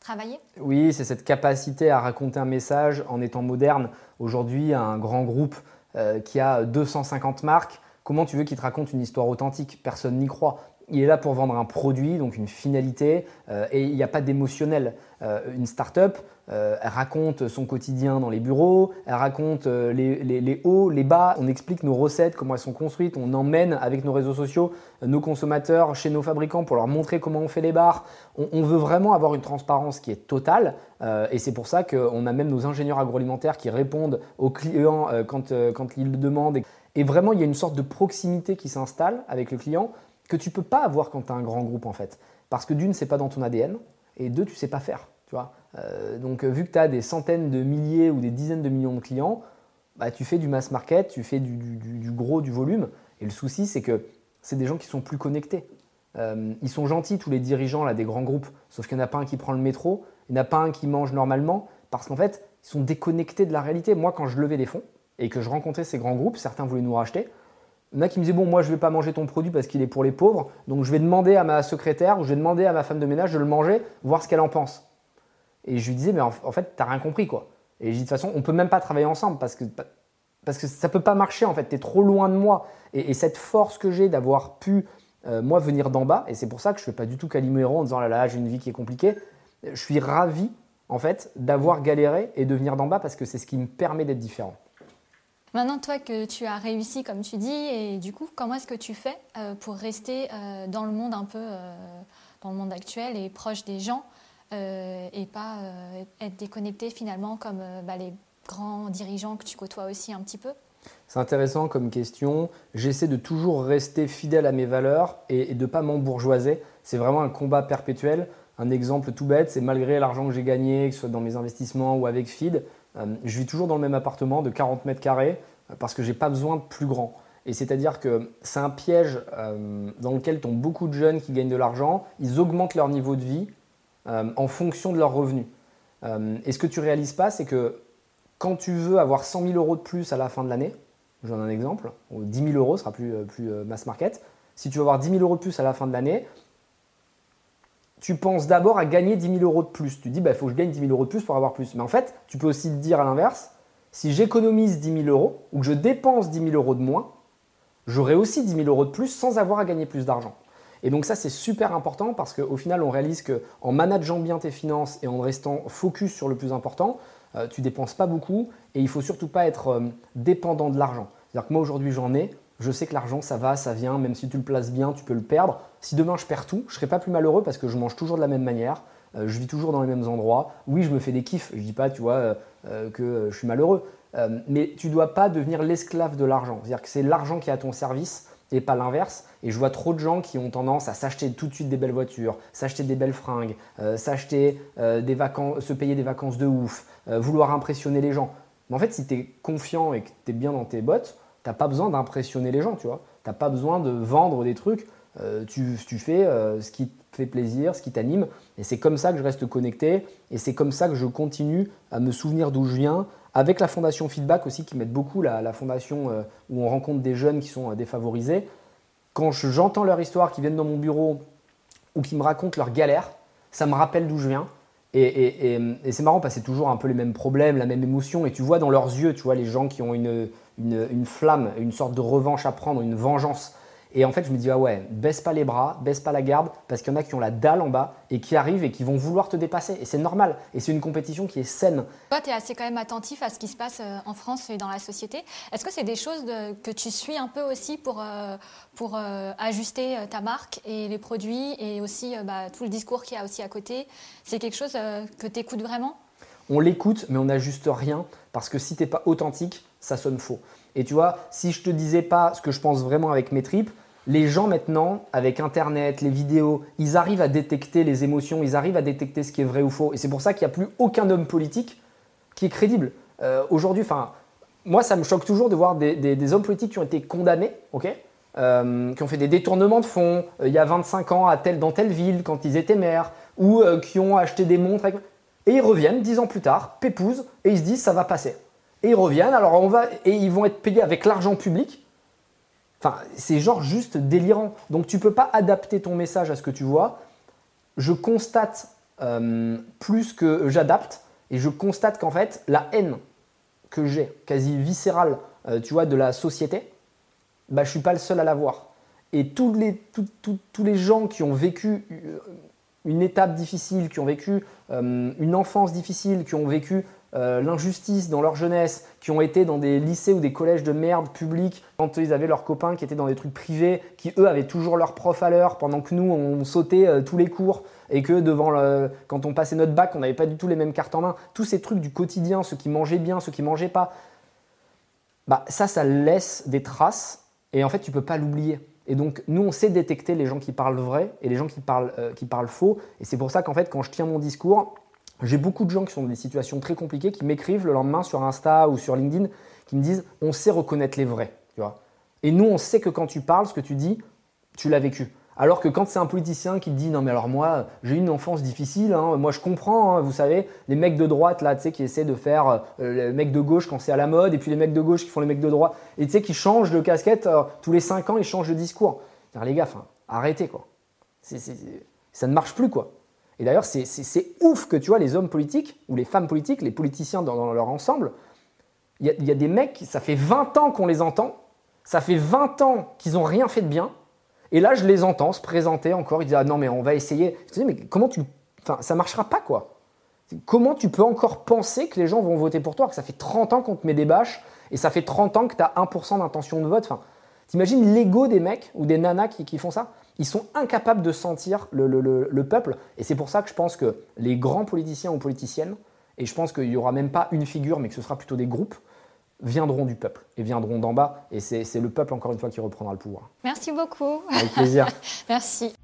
travaillé Oui, c'est cette capacité à raconter un message en étant moderne. Aujourd'hui, un grand groupe euh, qui a 250 marques, comment tu veux qu'il te raconte une histoire authentique? Personne n'y croit. Il est là pour vendre un produit, donc une finalité, et il n'y a pas d'émotionnel. une start-up, euh, elle raconte son quotidien dans les bureaux, elle raconte euh, les, hauts, les bas, on explique nos recettes, comment elles sont construites, on emmène avec nos réseaux sociaux euh, nos consommateurs chez nos fabricants pour leur montrer comment on fait les bars. On, veut vraiment avoir une transparence qui est totale et c'est pour ça qu'on a même nos ingénieurs agroalimentaires qui répondent aux clients quand ils le demandent. Et vraiment, il y a une sorte de proximité qui s'installe avec le client que tu peux pas avoir quand tu as un grand groupe en fait. Parce que d'une, c'est pas dans ton ADN et deux, tu sais pas faire. Tu vois euh, donc vu que tu as des centaines de milliers ou des dizaines de millions de clients, bah, tu fais du mass market, tu fais du, gros, du volume. Et le souci, c'est que c'est des gens qui sont plus connectés. Euh, ils sont gentils, tous les dirigeants là, des grands groupes, sauf qu'il n'y en a pas un qui prend le métro, il n'y en a pas un qui mange normalement, parce qu'en fait, ils sont déconnectés de la réalité. Moi, quand je levais des fonds et que je rencontrais ces grands groupes, certains voulaient nous racheter, il y en a qui me disaient, bon, moi, je ne vais pas manger ton produit parce qu'il est pour les pauvres, donc je vais demander à ma secrétaire ou je vais demander à ma femme de ménage de le manger, voir ce qu'elle en pense. Et je lui disais, mais en, fait, tu rien compris, quoi. Et je dis, de toute façon, on peut même pas travailler ensemble parce que, parce que ça peut pas marcher, en fait. Tu es trop loin de moi. Et, cette force que j'ai d'avoir pu, euh, moi, venir d'en bas, et c'est pour ça que je ne fais pas du tout Calimero en disant, là là, j'ai une vie qui est compliquée. Je suis ravi, en fait, d'avoir galéré et de venir d'en bas parce que c'est ce qui me permet d'être différent. Maintenant, toi que tu as réussi, comme tu dis, et du coup, comment est-ce que tu fais euh, pour rester euh, dans le monde un peu, dans le monde actuel et proche des gens euh, et pas euh, être déconnecté finalement comme euh, bah, les grands dirigeants que tu côtoies aussi un petit peu? C'est intéressant comme question. J'essaie de toujours rester fidèle à mes valeurs et, de ne pas m'embourgeoiser. C'est vraiment un combat perpétuel. Un exemple tout bête, c'est malgré l'argent que j'ai gagné, que ce soit dans mes investissements ou avec Feed, je vis toujours dans le même appartement de 40 mètres carrés parce que je n'ai pas besoin de plus grand. Et c'est-à-dire que c'est un piège dans lequel tombent beaucoup de jeunes qui gagnent de l'argent. Ils augmentent leur niveau de vie euh, en fonction de leurs revenus. Euh, et ce que tu réalises pas, c'est que quand tu veux avoir 100 000 euros de plus à la fin de l'année, je donne un exemple, 10 000 euros sera plus, euh, plus mass market, si tu veux avoir 10 000 euros de plus à la fin de l'année, tu penses d'abord à gagner 10 000 euros de plus. Tu dis, il bah, faut que je gagne 10 000 euros de plus pour avoir plus. Mais en fait, tu peux aussi te dire à l'inverse, si j'économise 10 000 euros ou que je dépense 10 000 euros de moins, j'aurai aussi 10 000 euros de plus sans avoir à gagner plus d'argent. Et donc ça, c'est super important parce qu'au final, on réalise qu'en manageant bien tes finances et en restant focus sur le plus important, euh, tu dépenses pas beaucoup et il faut surtout pas être euh, dépendant de l'argent. C'est-à-dire que moi, aujourd'hui, j'en ai. Je sais que l'argent, ça va, ça vient. Même si tu le places bien, tu peux le perdre. Si demain, je perds tout, je serai pas plus malheureux parce que je mange toujours de la même manière. Euh, je vis toujours dans les mêmes endroits. Oui, je me fais des kiffs. Je dis pas, tu vois, que je suis malheureux. mais tu dois pas devenir l'esclave de l'argent. C'est-à-dire que c'est l'argent qui est à ton service et pas l'inverse. Et je vois trop de gens qui ont tendance à s'acheter tout de suite des belles voitures, s'acheter des belles fringues, euh, s'acheter euh, des vacances, se payer des vacances de ouf, euh, vouloir impressionner les gens. Mais en fait, si tu es confiant et que tu es bien dans tes bottes, tu n'as pas besoin d'impressionner les gens, tu vois. Tu n'as pas besoin de vendre des trucs. Tu, tu, fais ce qui te fait plaisir, ce qui t'anime. Et c'est comme ça que je reste connecté. Et c'est comme ça que je continue à me souvenir d'où je viens, avec la fondation Feedback aussi, qui m'aide beaucoup, la, fondation euh, où on rencontre des jeunes qui sont euh, défavorisés. quand j'entends leur histoire, qui viennent dans mon bureau ou qui me racontent leur galère, ça me rappelle d'où je viens. Et, c'est marrant parce que c'est toujours un peu les mêmes problèmes, la même émotion. Et tu vois dans leurs yeux, tu vois les gens qui ont une, une flamme, une sorte de revanche à prendre, une vengeance. Et en fait, je me dis, ah ouais, baisse pas les bras, baisse pas la garde, parce qu'il y en a qui ont la dalle en bas et qui arrivent et qui vont vouloir te dépasser. Et c'est normal. Et c'est une compétition qui est saine. Toi, tu es assez quand même attentif à ce qui se passe euh, en France et dans la société. Est-ce que c'est des choses que tu suis un peu aussi pour, euh, pour euh, ajuster ta marque et les produits et aussi bah, tout le discours qu'il y a aussi à côté? C'est quelque chose que tu écoutes vraiment? On l'écoute, mais on n'ajuste rien parce que si tu n'es pas authentique, ça sonne faux. Et tu vois, si je te disais pas ce que je pense vraiment avec mes tripes, les gens maintenant, avec Internet, les vidéos, ils arrivent à détecter les émotions, ils arrivent à détecter ce qui est vrai ou faux. Et c'est pour ça qu'il n'y a plus aucun homme politique qui est crédible. Euh, aujourd'hui, enfin, moi, ça me choque toujours de voir des, hommes politiques qui ont été condamnés, ok euh, qui ont fait des détournements de fonds euh, il y a 25 ans à dans telle ville quand ils étaient maires, ou qui ont acheté des montres. Et ils reviennent 10 ans plus tard, pépousent, et ils se disent ça va passer. Et ils reviennent, alors on va, et ils vont être payés avec l'argent public Enfin, c'est genre juste délirant. Donc tu peux pas adapter ton message à ce que tu vois. Je constate euh, plus que j'adapte et je constate qu'en fait la haine que j'ai, quasi viscérale, euh, tu vois, de la société, bah je suis pas le seul à l'avoir. Et tous les, tous les gens qui ont vécu euh, une étape difficile, qui ont vécu une enfance difficile, qui ont vécu euh, l'injustice dans leur jeunesse, qui ont été dans des lycées ou des collèges de merde publics, quand ils avaient leurs copains qui étaient dans des trucs privés, qui eux avaient toujours leur prof à l'heure, pendant que nous on sautait euh, tous les cours, et que devant quand on passait notre bac, on n'avait pas du tout les mêmes cartes en main. Tous ces trucs du quotidien, ceux qui mangeaient bien, ceux qui mangeaient pas, bah ça, ça laisse des traces, et en fait tu peux pas l'oublier. Et donc, nous, on sait détecter les gens qui parlent vrai et les gens qui parlent, euh, qui parlent faux. Et c'est pour ça qu'en fait, quand je tiens mon discours, j'ai beaucoup de gens qui sont dans des situations très compliquées qui m'écrivent le lendemain sur Insta ou sur LinkedIn qui me disent on sait reconnaître les vrais. Tu vois et nous, on sait que quand tu parles, ce que tu dis, tu l'as vécu. Alors que quand c'est un politicien qui te dit non mais alors moi j'ai une enfance difficile, hein, moi je comprends, hein, vous savez, les mecs de droite là, tu sais, qui essaient de faire euh, les mecs de gauche quand c'est à la mode, et puis les mecs de gauche qui font les mecs de droite, et tu sais, qui changent de casquette euh, tous les 5 ans, ils changent de discours. les gars, arrêtez quoi. ça ne marche plus quoi. Et d'ailleurs, c'est ouf que tu vois les hommes politiques ou les femmes politiques, les politiciens dans, leur ensemble, il y, a des mecs, ça fait 20 ans qu'on les entend, ça fait 20 ans qu'ils n'ont rien fait de bien, et là je les entends se présenter encore, ils disent ah non mais on va essayer. Mais comment tu, enfin ça marchera pas quoi. Comment tu peux encore penser que les gens vont voter pour toi, que ça fait 30 ans qu'on te met des bâches et ça fait 30 ans que tu as 1% d'intention de vote. Enfin, T'imagines l'ego des mecs ou des nanas qui, font ça? Ils sont incapables de sentir le, peuple. Et c'est pour ça que je pense que les grands politiciens ou politiciennes, et je pense qu'il n'y aura même pas une figure, mais que ce sera plutôt des groupes, viendront du peuple et viendront d'en bas. Et c'est le peuple, encore une fois, qui reprendra le pouvoir. Merci beaucoup. Avec plaisir. Merci.